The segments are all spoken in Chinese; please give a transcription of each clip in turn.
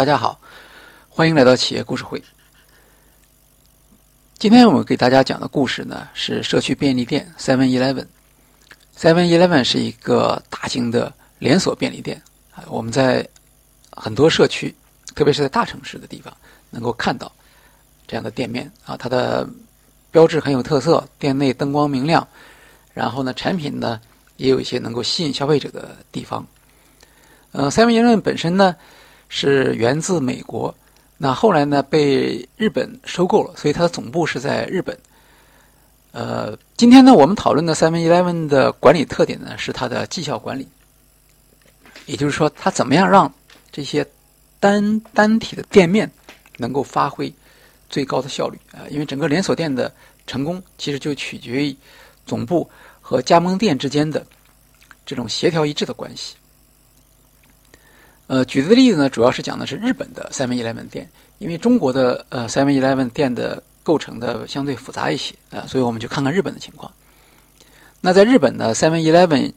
大家好，欢迎来到企业故事会。今天我们给大家讲的故事呢，是社区便利店 Seven Eleven。Seven Eleven 是一个大型的连锁便利店啊，我们在很多社区，特别是在大城市的地方，能够看到这样的店面啊。它的标志很有特色，店内灯光明亮，然后呢，产品呢也有一些能够吸引消费者的地方。呃，Seven Eleven 本身呢是源自美国。那后来呢，被日本收购了，所以它的总部是在日本。呃，今天呢，我们讨论的 Seven Eleven 的管理特点呢，是它的绩效管理，也就是说，它怎么样让这些单单体的店面能够发挥最高的效率啊？因为整个连锁店的成功，其实就取决于总部和加盟店之间的这种协调一致的关系。呃，举的例子呢，主要是讲的是日本的 Seven Eleven 店，因为中国的呃 Seven Eleven 店的构成的相对复杂一些啊，所以我们就看看日本的情况。那在日本呢，Seven Eleven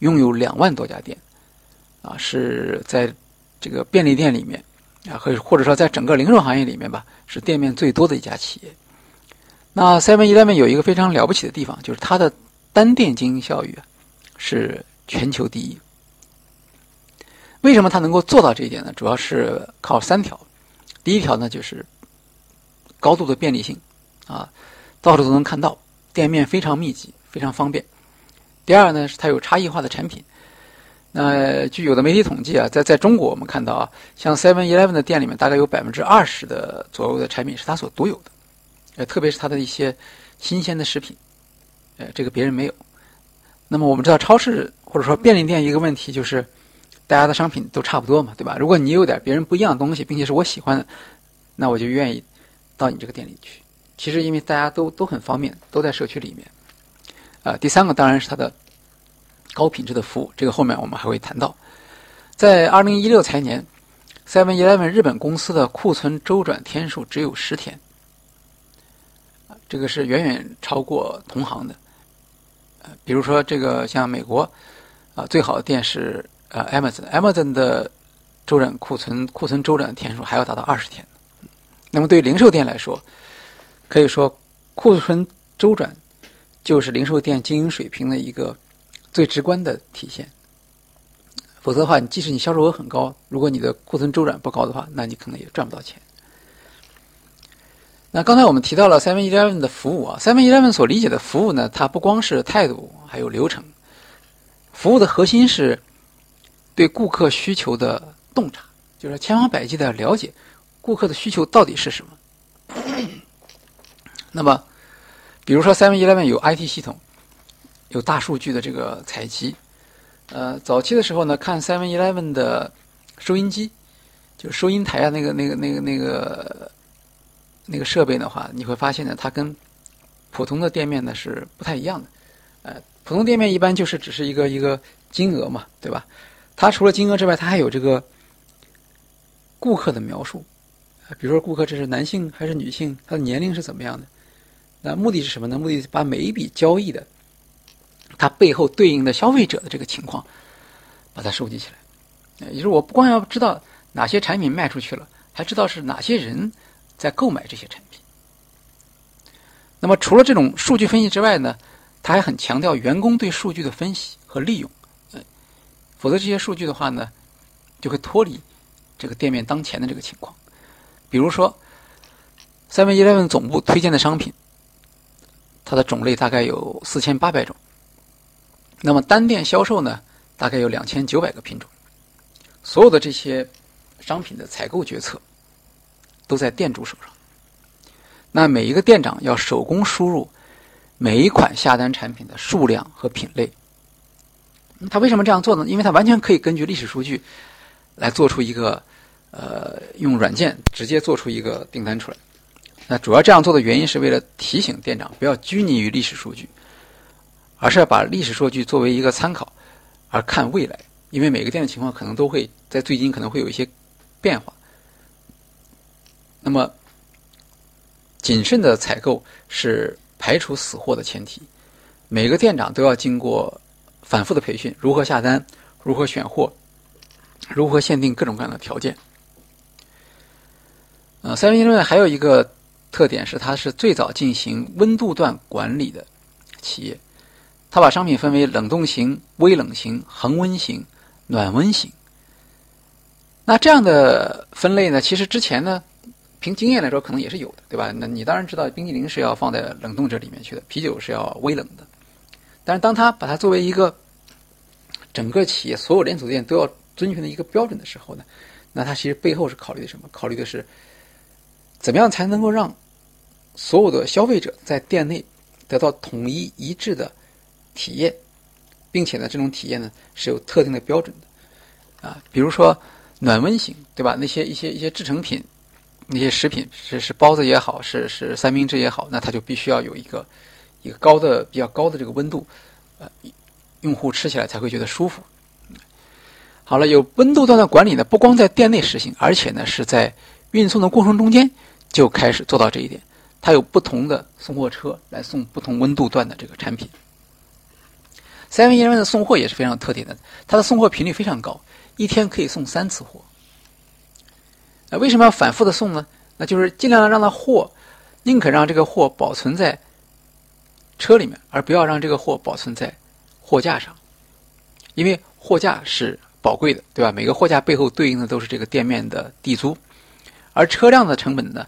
拥有两万多家店，啊，是在这个便利店里面啊，或或者说在整个零售行业里面吧，是店面最多的一家企业。那 Seven Eleven 有一个非常了不起的地方，就是它的单店经营效益啊，是全球第一。为什么他能够做到这一点呢？主要是靠三条。第一条呢，就是高度的便利性，啊，到处都能看到，店面非常密集，非常方便。第二呢，是它有差异化的产品。那据有的媒体统计啊，在在中国我们看到啊，像 Seven Eleven 的店里面，大概有百分之二十的左右的产品是它所独有的，呃，特别是它的一些新鲜的食品，呃，这个别人没有。那么我们知道，超市或者说便利店一个问题就是。大家的商品都差不多嘛，对吧？如果你有点别人不一样的东西，并且是我喜欢的，那我就愿意到你这个店里去。其实因为大家都都很方便，都在社区里面。啊，第三个当然是它的高品质的服务，这个后面我们还会谈到。在二零一六财年，Seven Eleven 日本公司的库存周转天数只有十天，这个是远远超过同行的。呃，比如说这个像美国，啊，最好的店是。呃，Amazon，Amazon 的周转库存库存周转天数还要达到二十天。那么对于零售店来说，可以说库存周转就是零售店经营水平的一个最直观的体现。否则的话，你即使你销售额很高，如果你的库存周转不高的话，那你可能也赚不到钱。那刚才我们提到了 Seven Eleven 的服务啊，Seven Eleven 所理解的服务呢，它不光是态度，还有流程。服务的核心是。对顾客需求的洞察，就是千方百计的了解顾客的需求到底是什么。那么，比如说 Seven Eleven 有 IT 系统，有大数据的这个采集。呃，早期的时候呢，看 Seven Eleven 的收音机，就收银台啊，那个、那个、那个、那个那个设备的话，你会发现呢，它跟普通的店面呢是不太一样的。呃，普通店面一般就是只是一个一个金额嘛，对吧？它除了金额之外，它还有这个顾客的描述，比如说顾客这是男性还是女性，他的年龄是怎么样的？那目的是什么呢？目的是把每一笔交易的它背后对应的消费者的这个情况，把它收集起来。也就是我不光要知道哪些产品卖出去了，还知道是哪些人在购买这些产品。那么除了这种数据分析之外呢，他还很强调员工对数据的分析和利用。否则，这些数据的话呢，就会脱离这个店面当前的这个情况。比如说，Seven Eleven 总部推荐的商品，它的种类大概有四千八百种。那么单店销售呢，大概有两千九百个品种。所有的这些商品的采购决策都在店主手上。那每一个店长要手工输入每一款下单产品的数量和品类。他为什么这样做呢？因为他完全可以根据历史数据来做出一个呃，用软件直接做出一个订单出来。那主要这样做的原因是为了提醒店长不要拘泥于历史数据，而是要把历史数据作为一个参考，而看未来。因为每个店的情况可能都会在最近可能会有一些变化。那么谨慎的采购是排除死货的前提。每个店长都要经过。反复的培训，如何下单，如何选货，如何限定各种各样的条件，呃三元论还有一个特点是，它是最早进行温度段管理的企业。它把商品分为冷冻型、微冷型、恒温型、暖温型。那这样的分类呢，其实之前呢，凭经验来说，可能也是有的，对吧？那你当然知道，冰激凌是要放在冷冻这里面去的，啤酒是要微冷的。但是当它把它作为一个整个企业所有连锁店都要遵循的一个标准的时候呢，那它其实背后是考虑的什么？考虑的是怎么样才能够让所有的消费者在店内得到统一一致的。体验，并且呢，这种体验呢是有特定的标准的，啊，比如说暖温型，对吧？那些一些一些制成品，那些食品是是包子也好，是是三明治也好，那它就必须要有一个一个高的比较高的这个温度，呃，用户吃起来才会觉得舒服。好了，有温度段的管理呢，不光在店内实行，而且呢是在运送的过程中间就开始做到这一点。它有不同的送货车来送不同温度段的这个产品。Seven Eleven 的送货也是非常有特点的，它的送货频率非常高，一天可以送三次货。呃，为什么要反复的送呢？那就是尽量让它货，宁可让这个货保存在车里面，而不要让这个货保存在货架上，因为货架是宝贵的，对吧？每个货架背后对应的都是这个店面的地租，而车辆的成本呢？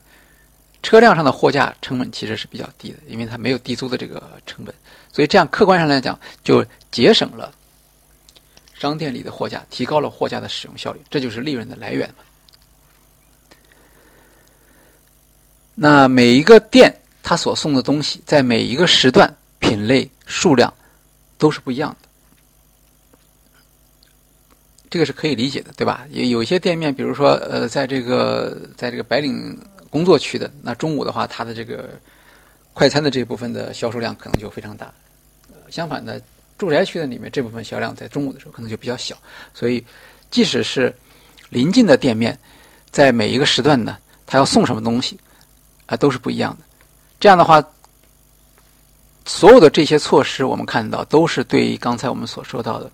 车辆上的货架成本其实是比较低的，因为它没有地租的这个成本，所以这样客观上来讲就节省了商店里的货架，提高了货架的使用效率，这就是利润的来源嘛。那每一个店他所送的东西，在每一个时段品类数量都是不一样的，这个是可以理解的，对吧？有有些店面，比如说呃，在这个在这个白领。工作区的那中午的话，它的这个快餐的这部分的销售量可能就非常大。相反的，住宅区的里面这部分销量在中午的时候可能就比较小。所以，即使是临近的店面，在每一个时段呢，它要送什么东西啊，都是不一样的。这样的话，所有的这些措施，我们看到都是对刚才我们所说到的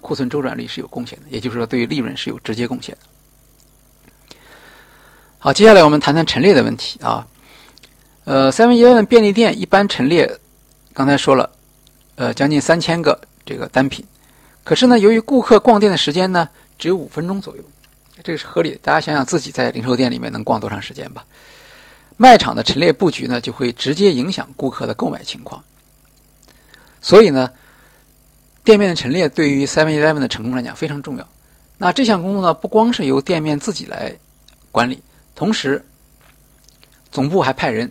库存周转率是有贡献的，也就是说，对于利润是有直接贡献的。好，接下来我们谈谈陈列的问题啊。呃，Seven Eleven 便利店一般陈列，刚才说了，呃，将近三千个这个单品。可是呢，由于顾客逛店的时间呢只有五分钟左右，这个是合理的。大家想想自己在零售店里面能逛多长时间吧？卖场的陈列布局呢，就会直接影响顾客的购买情况。所以呢，店面的陈列对于 Seven Eleven 的成功来讲非常重要。那这项工作呢，不光是由店面自己来管理。同时，总部还派人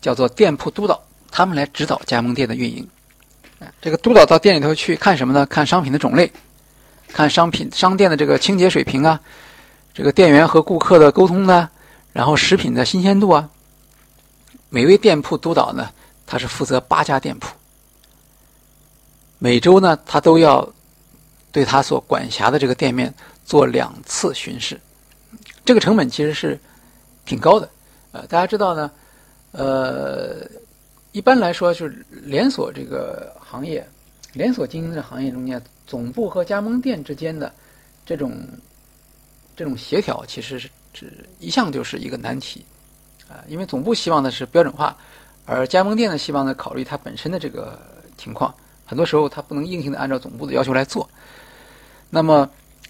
叫做店铺督导，他们来指导加盟店的运营。这个督导到店里头去看什么呢？看商品的种类，看商品商店的这个清洁水平啊，这个店员和顾客的沟通呢，然后食品的新鲜度啊。每位店铺督导呢，他是负责八家店铺，每周呢，他都要对他所管辖的这个店面做两次巡视，这个成本其实是。挺高的，呃，大家知道呢，呃，一般来说就是连锁这个行业，连锁经营的行业中间，总部和加盟店之间的这种这种协调，其实是是一向就是一个难题，啊，因为总部希望的是标准化，而加盟店呢希望呢考虑它本身的这个情况，很多时候它不能硬性的按照总部的要求来做，那么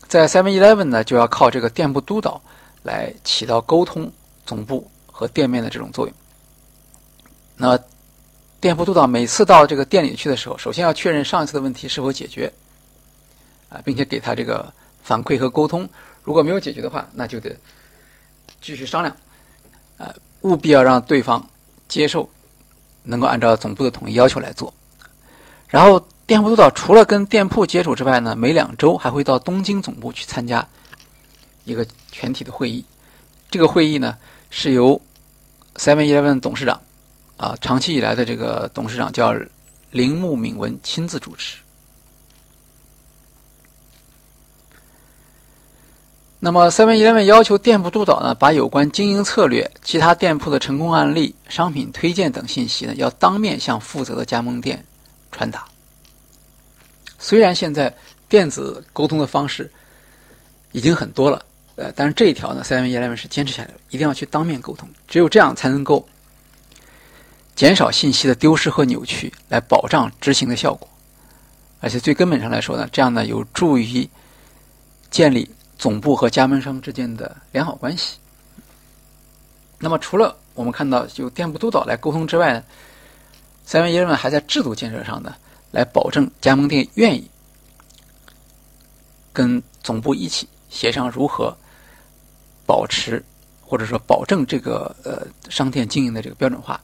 在 Seven Eleven 呢就要靠这个店铺督导来起到沟通。总部和店面的这种作用。那店铺督导每次到这个店里去的时候，首先要确认上一次的问题是否解决，啊，并且给他这个反馈和沟通。如果没有解决的话，那就得继续商量，啊，务必要让对方接受，能够按照总部的统一要求来做。然后店铺督导除了跟店铺接触之外呢，每两周还会到东京总部去参加一个全体的会议。这个会议呢。是由 Seven Eleven 董事长啊，长期以来的这个董事长叫铃木敏文亲自主持。那么 Seven Eleven 要求店铺督导呢，把有关经营策略、其他店铺的成功案例、商品推荐等信息呢，要当面向负责的加盟店传达。虽然现在电子沟通的方式已经很多了呃，但是这一条呢，Seven Eleven 是坚持下来的，一定要去当面沟通，只有这样才能够减少信息的丢失和扭曲，来保障执行的效果。而且最根本上来说呢，这样呢有助于建立总部和加盟商之间的良好关系。那么，除了我们看到有店铺督导来沟通之外呢，Seven Eleven 还在制度建设上呢，来保证加盟店愿意跟总部一起协商如何。保持或者说保证这个呃商店经营的这个标准化。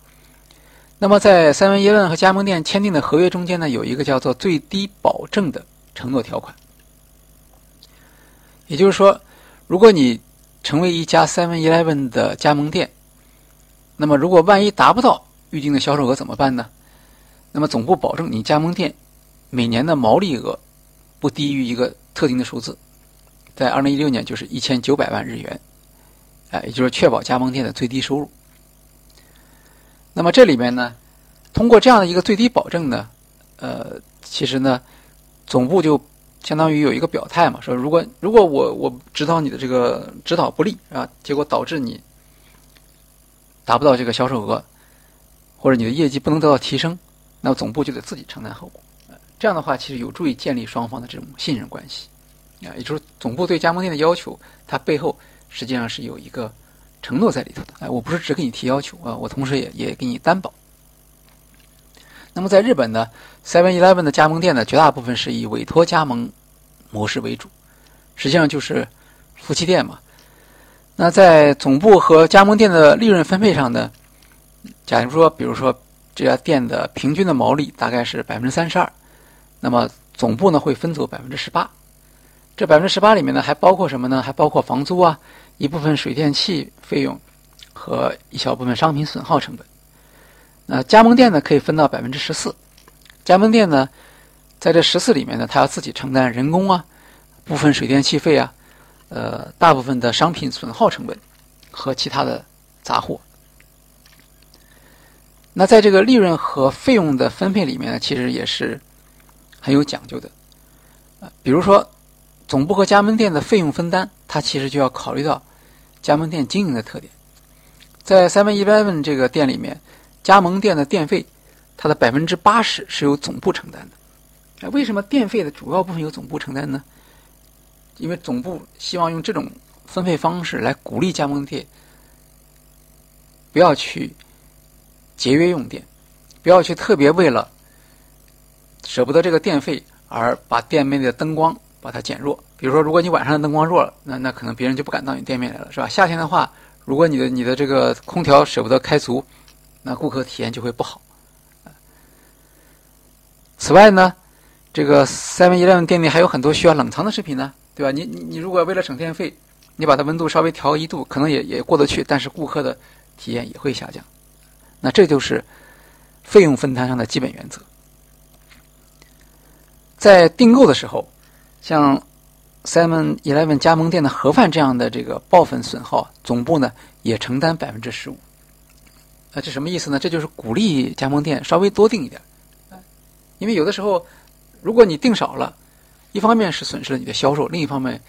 那么在三文一问和加盟店签订的合约中间呢，有一个叫做最低保证的承诺条款。也就是说，如果你成为一家 Seven Eleven 的加盟店，那么如果万一达不到预定的销售额怎么办呢？那么总部保证你加盟店每年的毛利额不低于一个特定的数字，在二零一六年就是一千九百万日元。哎，也就是确保加盟店的最低收入。那么这里面呢，通过这样的一个最低保证呢，呃，其实呢，总部就相当于有一个表态嘛，说如果如果我我指导你的这个指导不力啊，结果导致你达不到这个销售额，或者你的业绩不能得到提升，那么总部就得自己承担后果。这样的话，其实有助于建立双方的这种信任关系啊，也就是总部对加盟店的要求，它背后。实际上是有一个承诺在里头的，哎，我不是只给你提要求啊，我同时也也给你担保。那么在日本呢，Seven Eleven 的加盟店呢，绝大部分是以委托加盟模式为主，实际上就是夫妻店嘛。那在总部和加盟店的利润分配上呢，假如说，比如说这家店的平均的毛利大概是百分之三十二，那么总部呢会分走百分之十八。这百分之十八里面呢，还包括什么呢？还包括房租啊，一部分水电气费用和一小部分商品损耗成本。那加盟店呢，可以分到百分之十四。加盟店呢，在这十四里面呢，他要自己承担人工啊、部分水电气费啊、呃大部分的商品损耗成本和其他的杂货。那在这个利润和费用的分配里面呢，其实也是很有讲究的。比如说。总部和加盟店的费用分担，它其实就要考虑到加盟店经营的特点。在 Seven Eleven 这个店里面，加盟店的电费，它的百分之八十是由总部承担的。为什么电费的主要部分由总部承担呢？因为总部希望用这种分配方式来鼓励加盟店不要去节约用电，不要去特别为了舍不得这个电费而把店面的灯光。把它减弱，比如说，如果你晚上的灯光弱了，那那可能别人就不敢到你店面来了，是吧？夏天的话，如果你的你的这个空调舍不得开足，那顾客体验就会不好。此外呢，这个 Seven Eleven 店内还有很多需要冷藏的食品呢，对吧？你你如果为了省电费，你把它温度稍微调一度，可能也也过得去，但是顾客的体验也会下降。那这就是费用分摊上的基本原则，在订购的时候。像 Seven Eleven 加盟店的盒饭这样的这个爆粉损耗，总部呢也承担百分之十五。那这什么意思呢？这就是鼓励加盟店稍微多订一点，因为有的时候，如果你订少了，一方面是损失了你的销售，另一方面，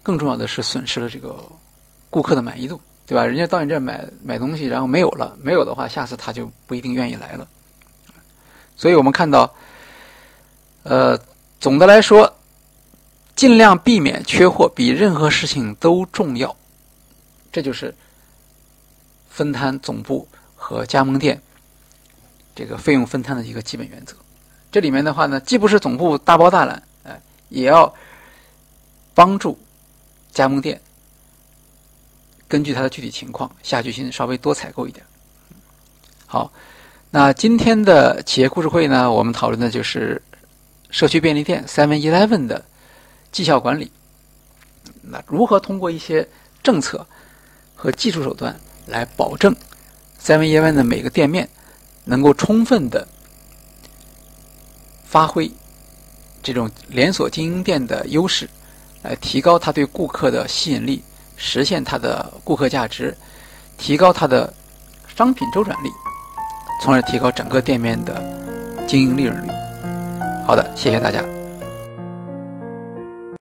更重要的是损失了这个顾客的满意度，对吧？人家到你这买买东西，然后没有了，没有的话，下次他就不一定愿意来了。所以我们看到，呃，总的来说。尽量避免缺货，比任何事情都重要。这就是分摊总部和加盟店这个费用分摊的一个基本原则。这里面的话呢，既不是总部大包大揽，哎，也要帮助加盟店根据他的具体情况下决心，稍微多采购一点。好，那今天的企业故事会呢，我们讨论的就是社区便利店 Seven Eleven 的。绩效管理，那如何通过一些政策和技术手段来保证 Seven Eleven 的每个店面能够充分的发挥这种连锁经营店的优势，来提高它对顾客的吸引力，实现它的顾客价值，提高它的商品周转率，从而提高整个店面的经营利润率。好的，谢谢大家。